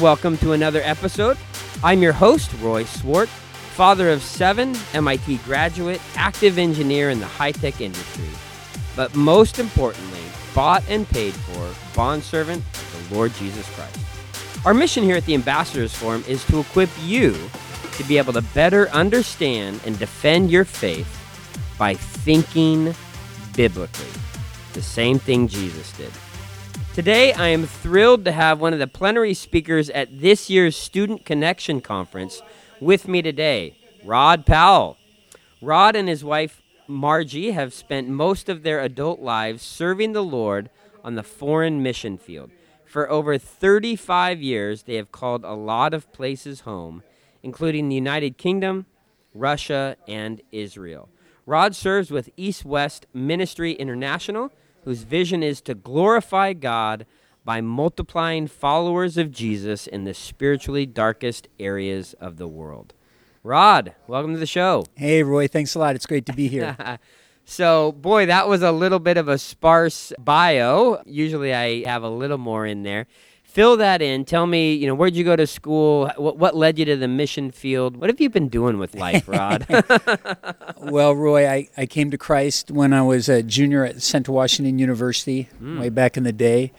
Welcome to another episode. I'm your host, Roy Swart, father of seven, MIT graduate, active engineer in the high tech industry, but most importantly, bought and paid for bondservant of the Lord Jesus Christ. Our mission here at the Ambassadors Forum is to equip you to be able to better understand and defend your faith by thinking biblically. The same thing Jesus did. Today, I am thrilled to have one of the plenary speakers at this year's Student Connection Conference with me today, Rod Powell. Rod and his wife, Margie, have spent most of their adult lives serving the Lord on the foreign mission field. For over 35 years, they have called a lot of places home, including the United Kingdom, Russia, and Israel. Rod serves with East West Ministry International whose vision is to glorify God by multiplying followers of Jesus in the spiritually darkest areas of the world. Rod, welcome to the show. Hey, Roy, thanks a lot. It's great to be here. so, boy, that was a little bit of a sparse bio. Usually I have a little more in there fill that in. Tell me, you know, where'd you go to school? What, what led you to the mission field? What have you been doing with life, Rod? well, Roy, I, I came to Christ when I was a junior at Central Washington University mm. way back in the day.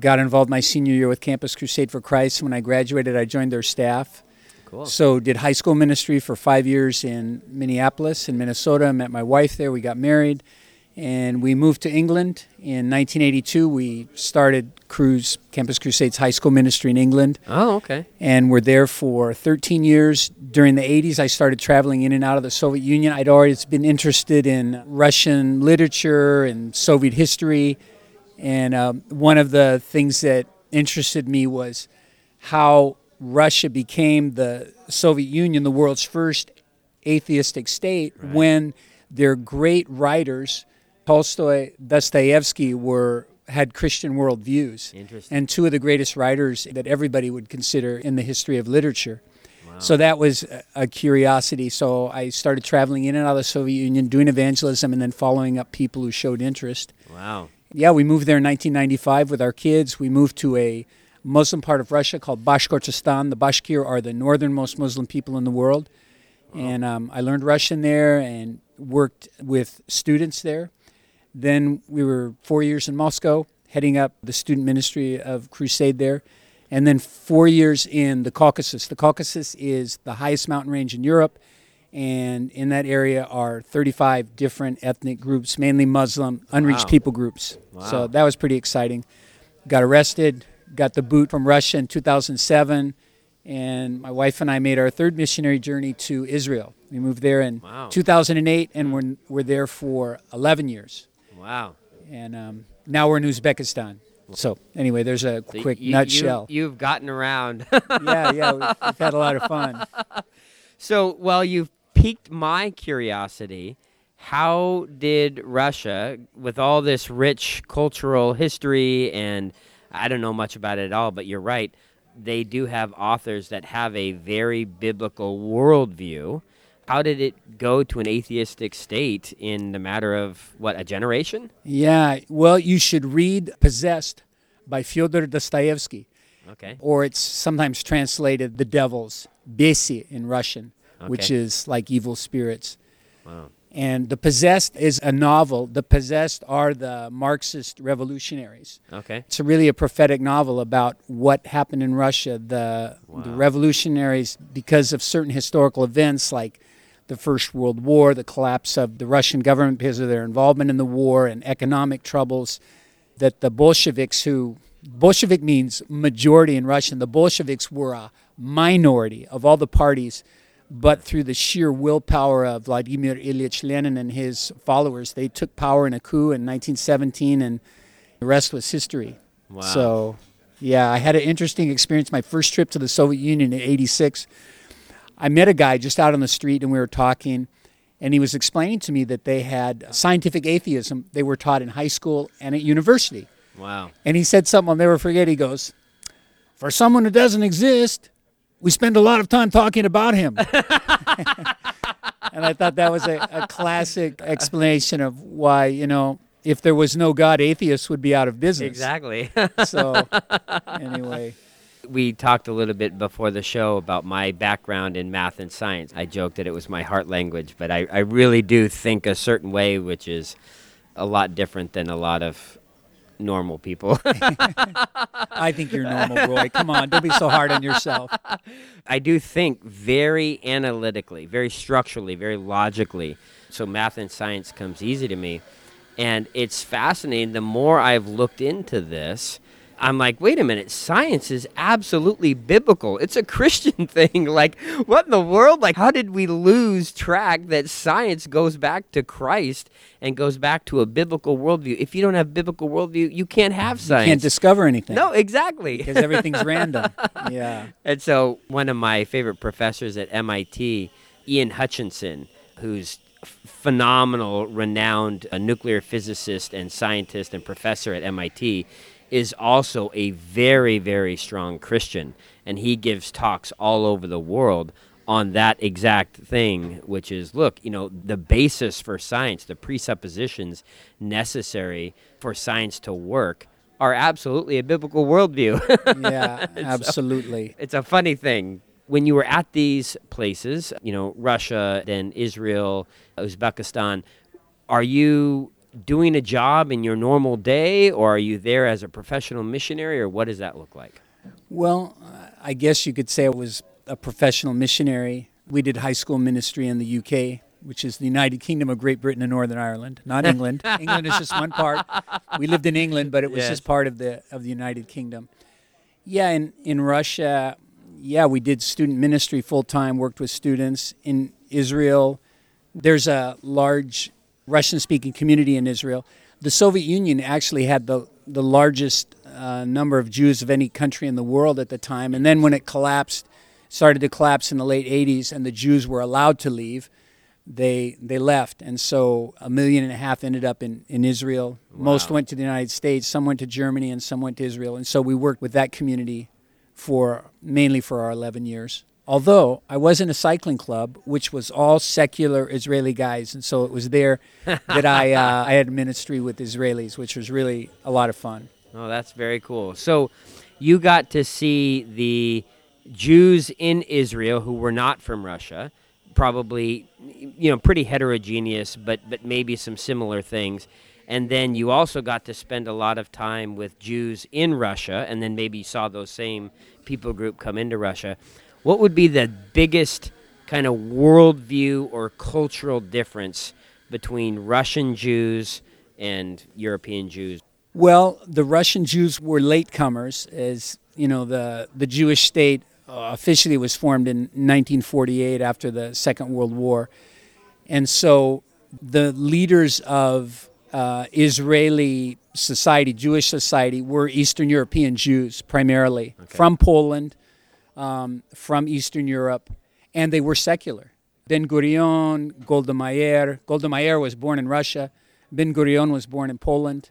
Got involved my senior year with Campus Crusade for Christ. When I graduated, I joined their staff. Cool. So did high school ministry for five years in Minneapolis in Minnesota. I met my wife there. We got married and we moved to England in 1982. We started Cruise Campus Crusades High School Ministry in England. Oh, okay. And we're there for 13 years. During the 80s, I started traveling in and out of the Soviet Union. I'd always been interested in Russian literature and Soviet history, and um, one of the things that interested me was how Russia became the Soviet Union, the world's first atheistic state, right. when their great writers Tolstoy, Dostoevsky were had Christian worldviews, and two of the greatest writers that everybody would consider in the history of literature. Wow. So that was a curiosity. So I started traveling in and out of the Soviet Union, doing evangelism, and then following up people who showed interest. Wow. Yeah, we moved there in 1995 with our kids. We moved to a Muslim part of Russia called Bashkortostan. The Bashkir are the northernmost Muslim people in the world. Wow. And um, I learned Russian there and worked with students there. Then we were four years in Moscow, heading up the student ministry of Crusade there. And then four years in the Caucasus. The Caucasus is the highest mountain range in Europe. And in that area are 35 different ethnic groups, mainly Muslim, unreached wow. people groups. Wow. So that was pretty exciting. Got arrested, got the boot from Russia in 2007 and my wife and I made our third missionary journey to Israel. We moved there in wow. 2008, and we're, we're there for 11 years. Wow. And um, now we're in Uzbekistan. So anyway, there's a so quick you, nutshell. You, have gotten around. yeah, yeah, we've, we've had a lot of fun. So, well, you've piqued my curiosity. How did Russia, with all this rich cultural history, and I don't know much about it at all, but you're right, they do have authors that have a very biblical worldview how did it go to an atheistic state in the matter of what a generation? Yeah, well, you should read Possessed by Fyodor Dostoevsky. Okay. Or it's sometimes translated the devils, besi in Russian, okay. which is like evil spirits. Wow. And The Possessed is a novel. The Possessed are the Marxist revolutionaries. Okay. It's a really a prophetic novel about what happened in Russia. The, wow. the revolutionaries, because of certain historical events like the First World War, the collapse of the Russian government because of their involvement in the war and economic troubles, that the Bolsheviks, who Bolshevik means majority in Russian, the Bolsheviks were a minority of all the parties, but through the sheer willpower of Vladimir Ilyich Lenin and his followers, they took power in a coup in 1917, and the rest was history. Wow. So, yeah, I had an interesting experience. My first trip to the Soviet Union in '86 I met a guy just out on the street and we were talking, and he was explaining to me that they had scientific atheism they were taught in high school and at university. Wow. And he said something I'll never forget. He goes, For someone who doesn't exist, we spend a lot of time talking about him. and I thought that was a, a classic explanation of why, you know, if there was no God, atheists would be out of business. Exactly. so, anyway. We talked a little bit before the show about my background in math and science. I joked that it was my heart language, but I, I really do think a certain way, which is a lot different than a lot of normal people. I think you're normal, Roy. Come on, don't be so hard on yourself. I do think very analytically, very structurally, very logically. So math and science comes easy to me. And it's fascinating. The more I've looked into this, I'm like, wait a minute, science is absolutely biblical. It's a Christian thing. Like, what in the world? Like, how did we lose track that science goes back to Christ and goes back to a biblical worldview? If you don't have biblical worldview, you can't have science. You can't discover anything. No, exactly. Because everything's random. Yeah. And so, one of my favorite professors at MIT, Ian Hutchinson, who's phenomenal, renowned uh, nuclear physicist and scientist and professor at MIT, is also a very, very strong Christian. And he gives talks all over the world on that exact thing, which is look, you know, the basis for science, the presuppositions necessary for science to work are absolutely a biblical worldview. yeah, absolutely. So it's a funny thing. When you were at these places, you know, Russia, then Israel, Uzbekistan, are you doing a job in your normal day, or are you there as a professional missionary, or what does that look like? Well, I guess you could say I was a professional missionary. We did high school ministry in the UK, which is the United Kingdom of Great Britain and Northern Ireland, not England. England is just one part. We lived in England, but it was Yes. just part of the of the United Kingdom. Yeah, in in Russia, yeah, we did student ministry full time, worked with students in Israel. There's a large Russian speaking community in Israel. The Soviet Union actually had the, the largest uh, number of Jews of any country in the world at the time. And then when it collapsed, started to collapse in the late 80s, and the Jews were allowed to leave, they, they left. And so a million and a half ended up in, in Israel. Most went to the United States, some went to Germany, and some went to Israel. And so we worked with that community for mainly for our 11 years. Although I was in a cycling club, which was all secular Israeli guys, and so it was there that I uh, I had ministry with Israelis, which was really a lot of fun. Oh, that's very cool. So, you got to see the Jews in Israel who were not from Russia, probably, you know, pretty heterogeneous, but but maybe some similar things. And then you also got to spend a lot of time with Jews in Russia, and then maybe saw those same people group come into Russia. What would be the biggest kind of worldview or cultural difference between Russian Jews and European Jews? Well, the Russian Jews were latecomers, as you know, the the Jewish state uh, officially was formed in 1948 after the Second World War, and so the leaders of uh, Israeli society, Jewish society, were Eastern European Jews primarily from Poland, um, from Eastern Europe, and they were secular. Ben Gurion, Golda Meir. Golda Meir was born in Russia. Ben Gurion was born in Poland.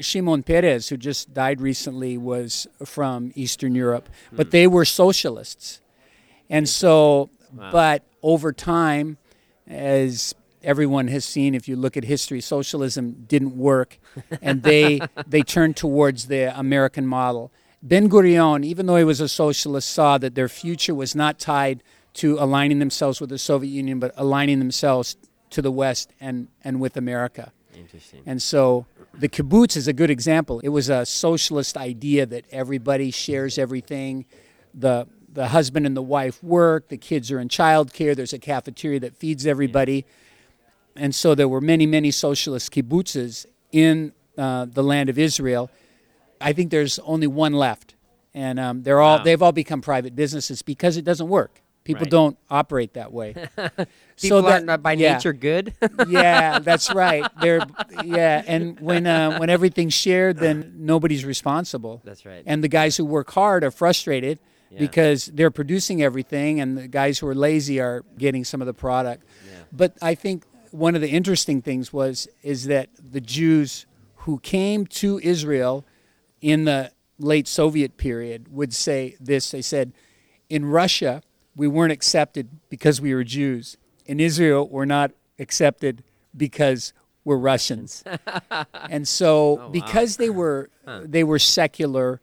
Shimon Peres, who just died recently, was from Eastern Europe, but they were socialists. And so, but over time, as everyone has seen, if you look at history, socialism didn't work, and they they turned towards the American model. Ben Gurion, even though he was a socialist, saw that their future was not tied to aligning themselves with the Soviet Union, but aligning themselves to the West and, and with America. Interesting. And so the kibbutz is a good example. It was a socialist idea that everybody shares everything. The the husband and the wife work, the kids are in childcare, there's a cafeteria that feeds everybody. And so there were many, many socialist kibbutzes in uh, the land of Israel. I think there's only one left. And um, they're all Wow. they've all become private businesses because it doesn't work. People Right. don't operate that way. People that- aren't uh, by yeah. nature good. yeah, that's right. They're yeah, and when uh, when everything's shared, then nobody's responsible. That's right. And the guys who work hard are frustrated Yeah. because they're producing everything, and the guys who are lazy are getting some of the product. Yeah. But I think one of the interesting things was is that the Jews who came to Israel in the late Soviet period would say this. They said, in Russia, we weren't accepted because we were Jews. In Israel, we're not accepted because we're Russians. and so, oh, wow. because they were they were secular,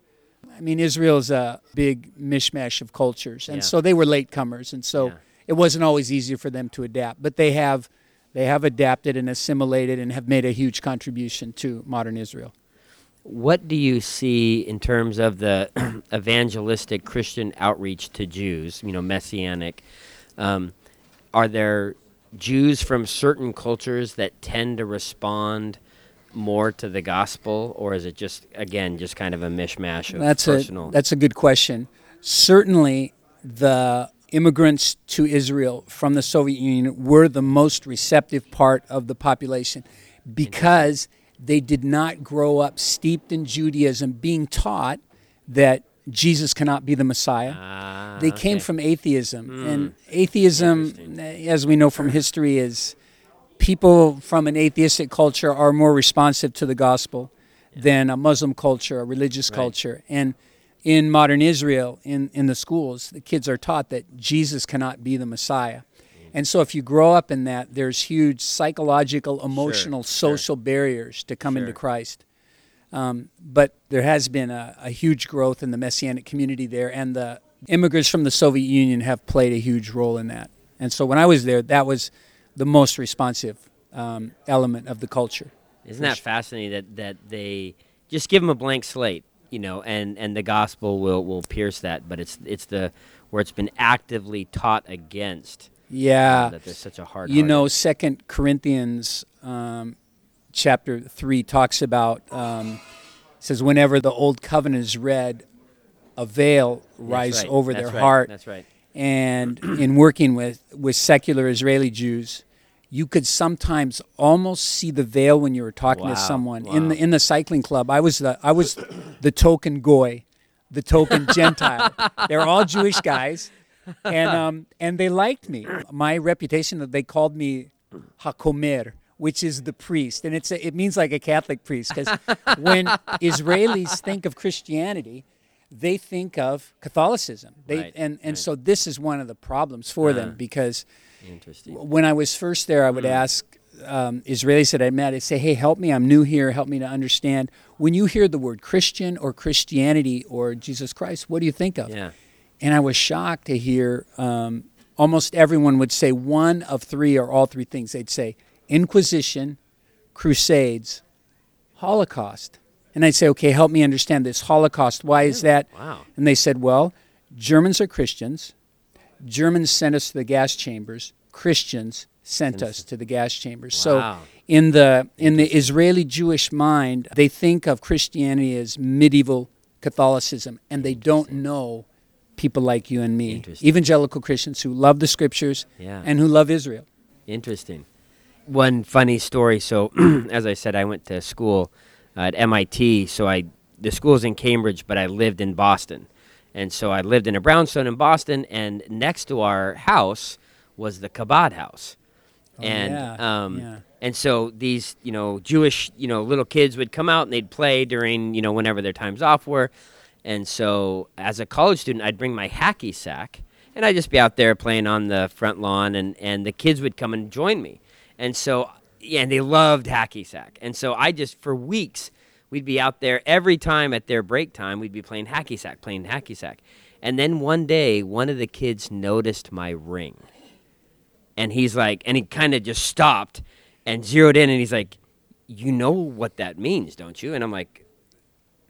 I mean, Israel's a big mishmash of cultures, and Yeah. so they were latecomers, and so Yeah. it wasn't always easy for them to adapt. But they have, they have adapted and assimilated and have made a huge contribution to modern Israel. What do you see in terms of the evangelistic Christian outreach to Jews, you know, messianic? Um, are there Jews from certain cultures that tend to respond more to the gospel, or is it just, again, just kind of a mishmash of That's personal? a that's a good question. Certainly, the immigrants to Israel from the Soviet Union were the most receptive part of the population because they did not grow up steeped in Judaism, being taught that Jesus cannot be the Messiah. Ah, they came okay. From atheism, and atheism, as we know from history, is people from an atheistic culture are more responsive to the gospel than a Muslim culture, a religious Right. culture. And in modern Israel, in, in the schools, the kids are taught that Jesus cannot be the Messiah. And so if you grow up in that, there's huge psychological, emotional, sure. social barriers to come into Sure. Christ. Um, but there has been a, a huge growth in the Messianic community there, and the immigrants from the Soviet Union have played a huge role in that. And so when I was there, that was the most responsive um, element of the culture. Isn't that fascinating that, that they just give them a blank slate, you know, and, and the gospel will, will pierce that, but it's it's the where it's been actively taught against Yeah. that there's such a hard. You know, Second Corinthians um, chapter three talks about um, says whenever the old covenant is read, a veil rise over their heart. That's right. And in working with with secular Israeli Jews, you could sometimes almost see the veil when you were talking Wow, to someone in the in the cycling club. I was the I was the token goy, the token Gentile. They're all Jewish guys, and um, and they liked me. My reputation that they called me Hakomer, which is the priest, and it's a, it means like a Catholic priest because when Israelis think of Christianity, they think of Catholicism. They Right, and and right. so this is one of the problems for Uh. them because Interesting. when I was first there, I would ask um, Israelis that I met, I'd say, hey, help me, I'm new here, help me to understand. When you hear the word Christian or Christianity or Jesus Christ, what do you think of? Yeah. And I was shocked to hear um, almost everyone would say one of three or all three things. They'd say Inquisition, Crusades, Holocaust. And I'd say, okay, help me understand this Holocaust. Why is that? Wow. And they said, well, Germans are Christians. Germans sent us to the gas chambers. Christians sent us to the gas chambers. Wow. So in the in the Israeli Jewish mind, they think of Christianity as medieval Catholicism, and they don't know people like you and me, evangelical Christians who love the scriptures Yeah. and who love Israel. Interesting. One funny story. So, as I said, I went to school uh, at MIT. So I the school's in Cambridge, but I lived in Boston, and so I lived in a brownstone in Boston, and next to our house was the Chabad house, and Oh, yeah, um, yeah. and so these you know Jewish you know little kids would come out and they'd play during you know whenever their times off were, and so as a college student I'd bring my hacky sack and I'd just be out there playing on the front lawn and and the kids would come and join me, and so yeah and they loved hacky sack, and so I just for weeks we'd be out there every time at their break time we'd be playing hacky sack playing hacky sack, and then one day one of the kids noticed my ring. And he's like, and he kind of just stopped and zeroed in, and he's like, "You know what that means, don't you?" And I'm like,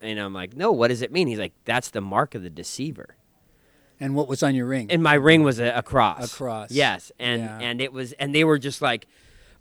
and I'm like, "No, what does it mean?" He's like, "That's the mark of the deceiver." And what was on your ring? And my ring was a, a cross. A cross. Yes, and Yeah. and it was, and they were just like,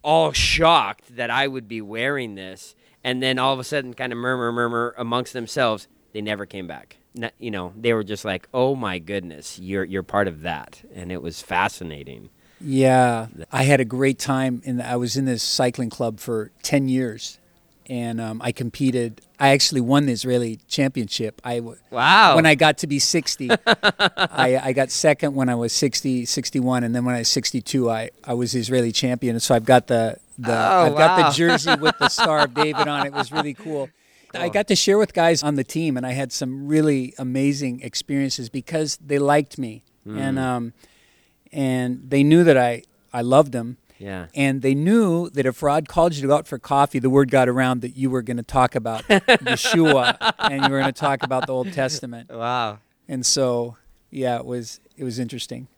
all shocked that I would be wearing this, and then all of a sudden, kind of murmur, murmur amongst themselves. They never came back. N- you know, they were just like, "Oh my goodness, you're you're part of that," and it was fascinating. Yeah, I had a great time. and I was in this cycling club for ten years, and um, I competed. I actually won the Israeli championship. I w- Wow. when I got to be sixty, I, I got second when I was 60, 61, and then when I was sixty-two, I, I was the Israeli champion. And so I've got the the Oh, I've got the jersey with the Star of David on it. It was really cool. I got to share with guys on the team, and I had some really amazing experiences because they liked me, Hmm. and um, and they knew that I I loved them. Yeah. And they knew that if Rod called you to go out for coffee, the word got around that you were going to talk about Yeshua and you were going to talk about the Old Testament. Wow. And so, yeah, it was it was interesting.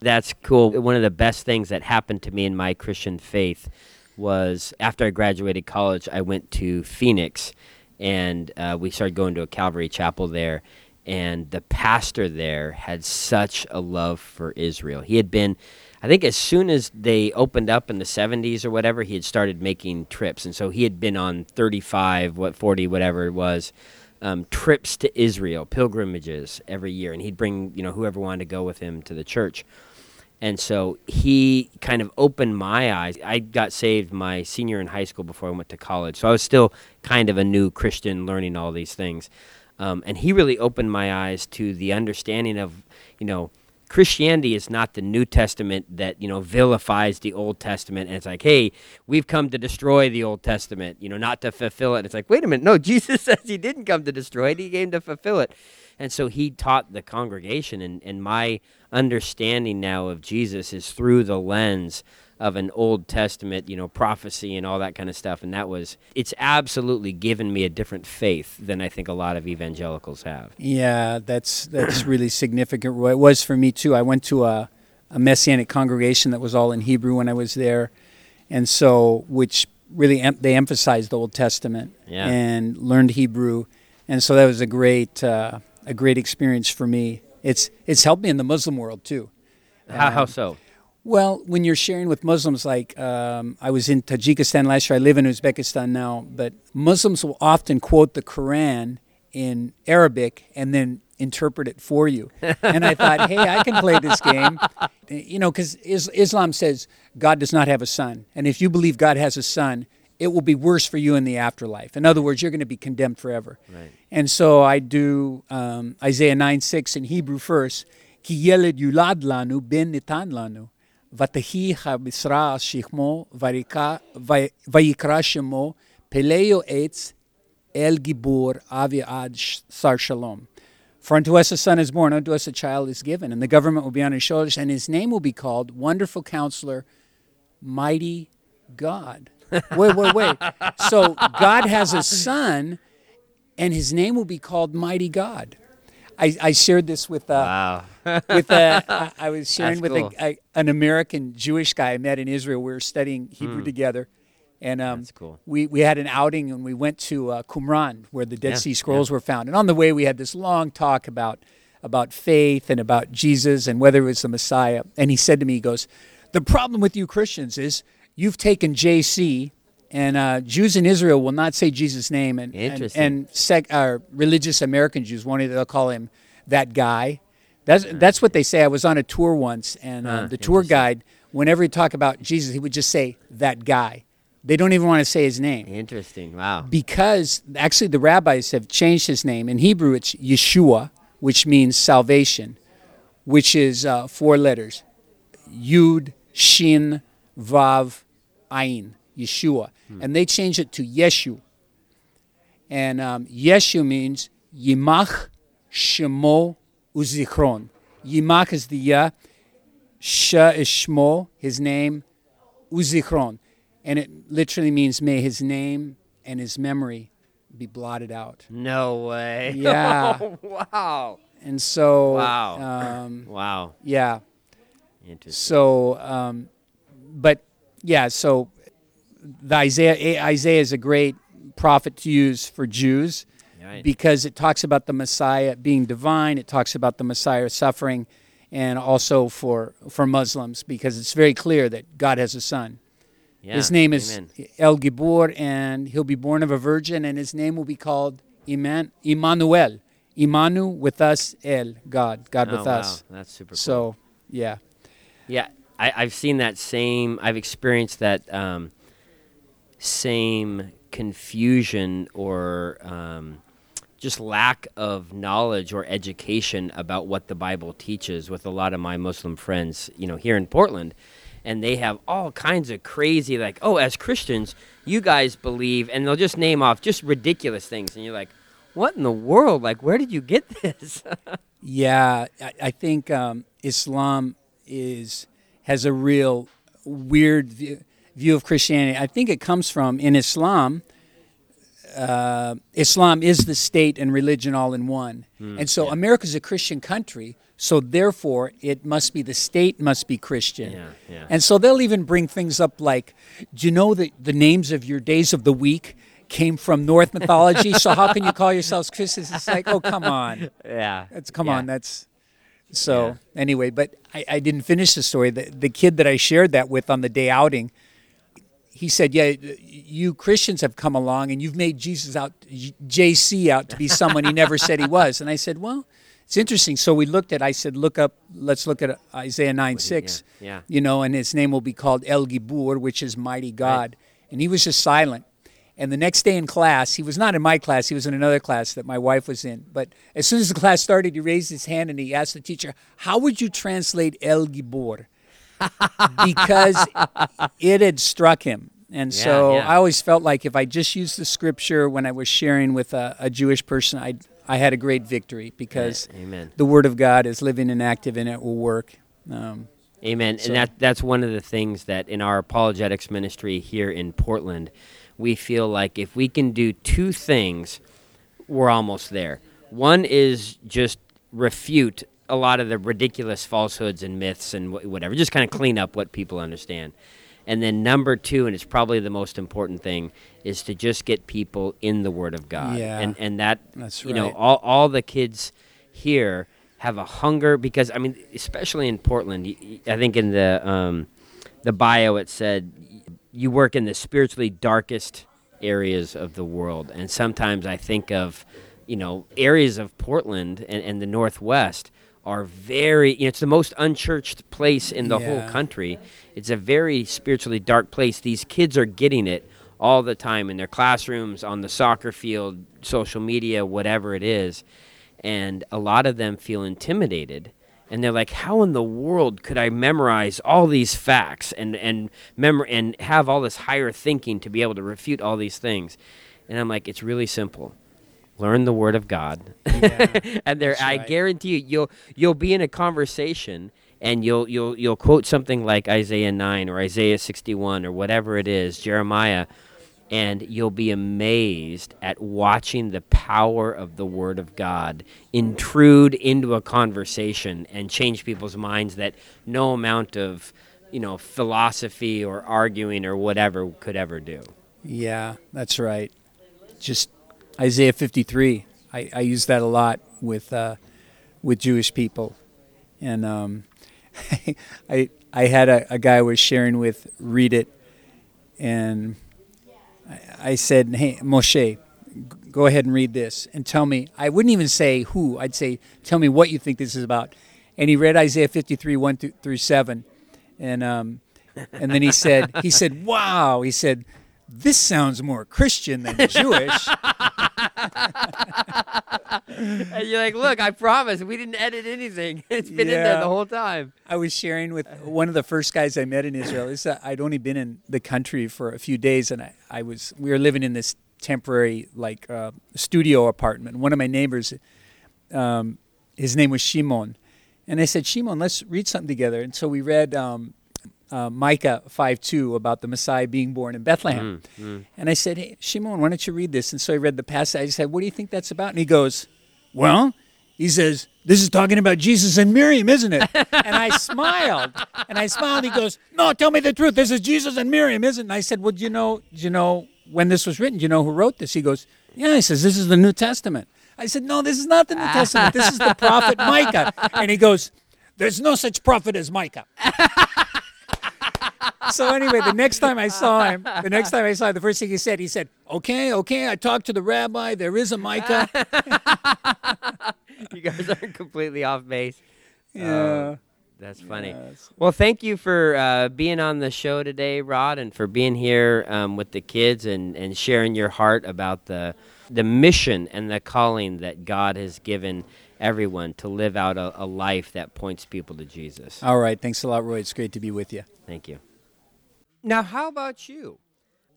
That's cool. One of the best things that happened to me in my Christian faith was after I graduated college, I went to Phoenix and uh, we started going to a Calvary chapel there. And the pastor there had such a love for Israel. He had been, I think, as soon as they opened up in the 70s or whatever, he had started making trips. And so he had been on 35, what, 40, whatever it was. Um, trips to Israel, pilgrimages every year, and he'd bring you know whoever wanted to go with him to the church. And so he kind of opened my eyes. I got saved my senior in high school before I went to college. So I was still kind of a new Christian learning all these things. Um, and he really opened my eyes to the understanding of, you know, Christianity is not the New Testament that, you know, vilifies the Old Testament. And it's like, hey, we've come to destroy the Old Testament, you know, not to fulfill it. It's like, wait a minute. No, Jesus says he didn't come to destroy it, he came to fulfill it. And so he taught the congregation, and, and my understanding now of Jesus is through the lens of an Old Testament, you know, prophecy and all that kind of stuff. And that was, it's absolutely given me a different faith than I think a lot of evangelicals have. Yeah, that's that's really significant. It was for me too. I went to a, a messianic congregation that was all in Hebrew when I was there, and so which really em- they emphasized the Old Testament Yeah. and learned Hebrew, and so that was a great uh, a great experience for me. It's it's helped me in the Muslim world too. How, how Um, so? Well, when you're sharing with Muslims, like um, I was in Tajikistan last year, I live in Uzbekistan now, but Muslims will often quote the Quran in Arabic and then interpret it for you. and I thought, hey, I can play this game. You know, because is- Islam says God does not have a son. And if you believe God has a son, it will be worse for you in the afterlife. In other words, you're going to be condemned forever. Right. And so I do um, Isaiah 9 6 in Hebrew first. Ki yeled yulad lanu ben nitan lanu. Vatahi ha-bisra shikmo vayikra shemo peleo etz el gibor avi ad sh- sar shalom. For unto us a son is born, unto us a child is given, and the government will be on his shoulders, and his name will be called Wonderful Counselor, Mighty God. Wait, wait, wait. So God has a son, and his name will be called Mighty God. I, I shared this with uh, Wow. With uh, I, I was sharing That's with cool. a, a, an American Jewish guy I met in Israel. We were studying Hebrew together, and um. That's cool. we we had an outing and we went to uh, Qumran where the Dead Yeah, Sea Scrolls were found. And on the way, we had this long talk about about faith and about Jesus and whether it was the Messiah. And he said to me, he goes, "The problem with you Christians is you've taken JC." And uh, Jews in Israel will not say Jesus' name, and and, and sec, uh, religious American Jews won't either. They'll call him that guy. That's that's what they say. I was on a tour once, and uh, the tour guide, whenever he talk about Jesus, he would just say that guy. They don't even want to say his name Interesting. Wow. because actually the rabbis have changed his name. In Hebrew, it's Yeshua, which means salvation, which is uh, four letters: Yud, Shin, Vav, Ayin. Yeshua, and they changed it to Yeshu. And um, Yeshu means Yimach, Shemo, Uzichron. Yimach is the Ya, Sha is Shmo, his name, Uzichron. And it literally means may his name and his memory be blotted out. No way. Yeah. wow. And so, Wow. um, Wow. yeah. Interesting. So, um, but yeah, so the Isaiah Isaiah is a great prophet to use for Jews Right. because it talks about the Messiah being divine. It talks about the Messiah suffering, and also for for Muslims because it's very clear that God has a son. Yeah. His name is Amen. El Gibor, and he'll be born of a virgin, and his name will be called Iman, Immanuel. Imanu with us, El, God, God Oh, with wow. us. That's super cool. So, yeah. Yeah, I, I've seen that same. I've experienced that um, same confusion or um, just lack of knowledge or education about what the Bible teaches with a lot of my Muslim friends. You know, here in Portland, and they have all kinds of crazy like, oh, as Christians, you guys believe, and they'll just name off just ridiculous things, and you're like, what in the world? Like, where did you get this? Yeah, I, I think um, Islam is has a real weird view, view of Christianity. I think it comes from in Islam. Uh, Islam is the state and religion all in one, Hmm, and so America's a Christian country. So therefore, it must be the state must be Christian. Yeah, yeah. And so they'll even bring things up like, do you know that the names of your days of the week came from Norse mythology? so how can you call yourselves Christians? It's like, oh, come on. Yeah. That's come Yeah. on. That's so anyway. But I, I didn't finish the story. The, the kid that I shared that with on the day outing, he said, "Yeah, you Christians have come along and you've made Jesus out, JC out to be someone he never said he was." And I said, "Well." It's interesting. So we looked at. I said, "Look up. Let's look at Isaiah nine six. yeah, yeah. You know, and his name will be called El Gibor, which is mighty God. And he was just silent. And the next day in class, he was not in my class, he was in another class that my wife was in. But as soon as the class started, he raised his hand and he asked the teacher, How would you translate El Gibor? Because it had struck him. And Yeah, so yeah. I always felt like if I just used the scripture when I was sharing with a, a Jewish person, I, I had a great victory because Amen. the Word of God is living and active and it will work. Um, Amen. So- and that that's one of the things that in our apologetics ministry here in Portland, we feel like if we can do two things, we're almost there. One is just refute a lot of the ridiculous falsehoods and myths and wh- whatever, just kind of clean up what people understand. And then number two, and it's probably the most important thing, is to just get people in the Word of God. Yeah. And and that That's you know all all the kids here have a hunger because I mean, especially in Portland, I think in the um, the bio it said you work in the spiritually darkest areas of the world, and sometimes I think of you know areas of Portland and, and the Northwest are very you know, it's the most unchurched place in the whole country. It's a very spiritually dark place. These kids are getting it all the time in their classrooms, on the soccer field, social media, whatever it is. And a lot of them feel intimidated. And they're like, how in the world could I memorize all these facts and, and, memor- and have all this higher thinking to be able to refute all these things? And I'm like, it's really simple. Learn the Word of God. and there, That's I right. guarantee you, you'll, you'll be in a conversation and you'll, you'll, you'll quote something like Isaiah 9 or Isaiah 61 or whatever it is, Jeremiah, and you'll be amazed at watching the power of the Word of God intrude into a conversation and change people's minds that no amount of, you know, philosophy or arguing or whatever could ever do. Yeah, that's right. Just Isaiah 53. I, I use that a lot with uh, with Jewish people, and um, I I had a, a guy I was sharing with read it, and I, I said, "Hey, Moshe, go ahead and read this and tell me." I wouldn't even say who. I'd say, "Tell me what you think this is about." And he read Isaiah 53 one through, through seven, and um, and then he said, he said, "Wow," he said. This sounds more Christian than Jewish. And you're like, look, I promise, we didn't edit anything. It's been in there the whole time. I was sharing with one of the first guys I met in Israel. Uh, I'd only been in the country for a few days, and I, I was we were living in this temporary like uh, studio apartment. One of my neighbors, um, his name was Shimon, and I said, Shimon, let's read something together. And so we read um, uh, Micah five two about the Messiah being born in Bethlehem. And I said, Hey, Shimon, why don't you read this? And so I read the passage. I said, What do you think that's about? And he goes, Well, he says, This is talking about Jesus and Miriam, isn't it? and I smiled. And I smiled. And he goes, No, tell me the truth. This is Jesus and Miriam, isn't it? And I said, Well, do you know, do you know when this was written? Do you know who wrote this? He goes, Yeah. He says, This is the New Testament. I said, No, this is not the New Testament. This is the prophet Micah. And he goes, There's no such prophet as Micah. So anyway, the next time I saw him, the next time I saw him, the first thing he said, he said, "Okay, okay, I talked to the rabbi. There is a Micah." You guys are completely off base. Yeah. That's funny. Yes. Well, thank you for uh, being on the show today, Rod, and for being here um, with the kids and, and sharing your heart about the the mission and the calling that God has given everyone to live out a, a life that points people to Jesus. All right. Thanks a lot, Roy. It's great to be with you. Thank you. Now, how about you?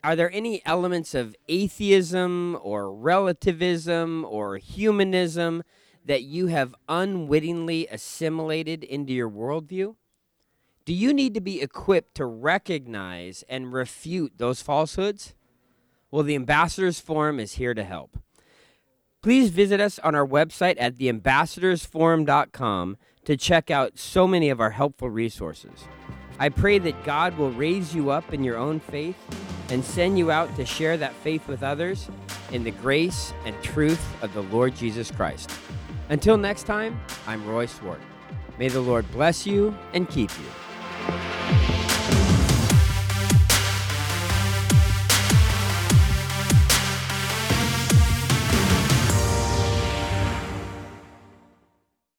Are there any elements of atheism or relativism or humanism that you have unwittingly assimilated into your worldview? Do you need to be equipped to recognize and refute those falsehoods? Well, the Ambassadors Forum is here to help. Please visit us on our website at theambassadorsforum.com to check out so many of our helpful resources. I pray that God will raise you up in your own faith and send you out to share that faith with others in the grace and truth of the Lord Jesus Christ. Until next time, I'm Roy Swart. May the Lord bless you and keep you.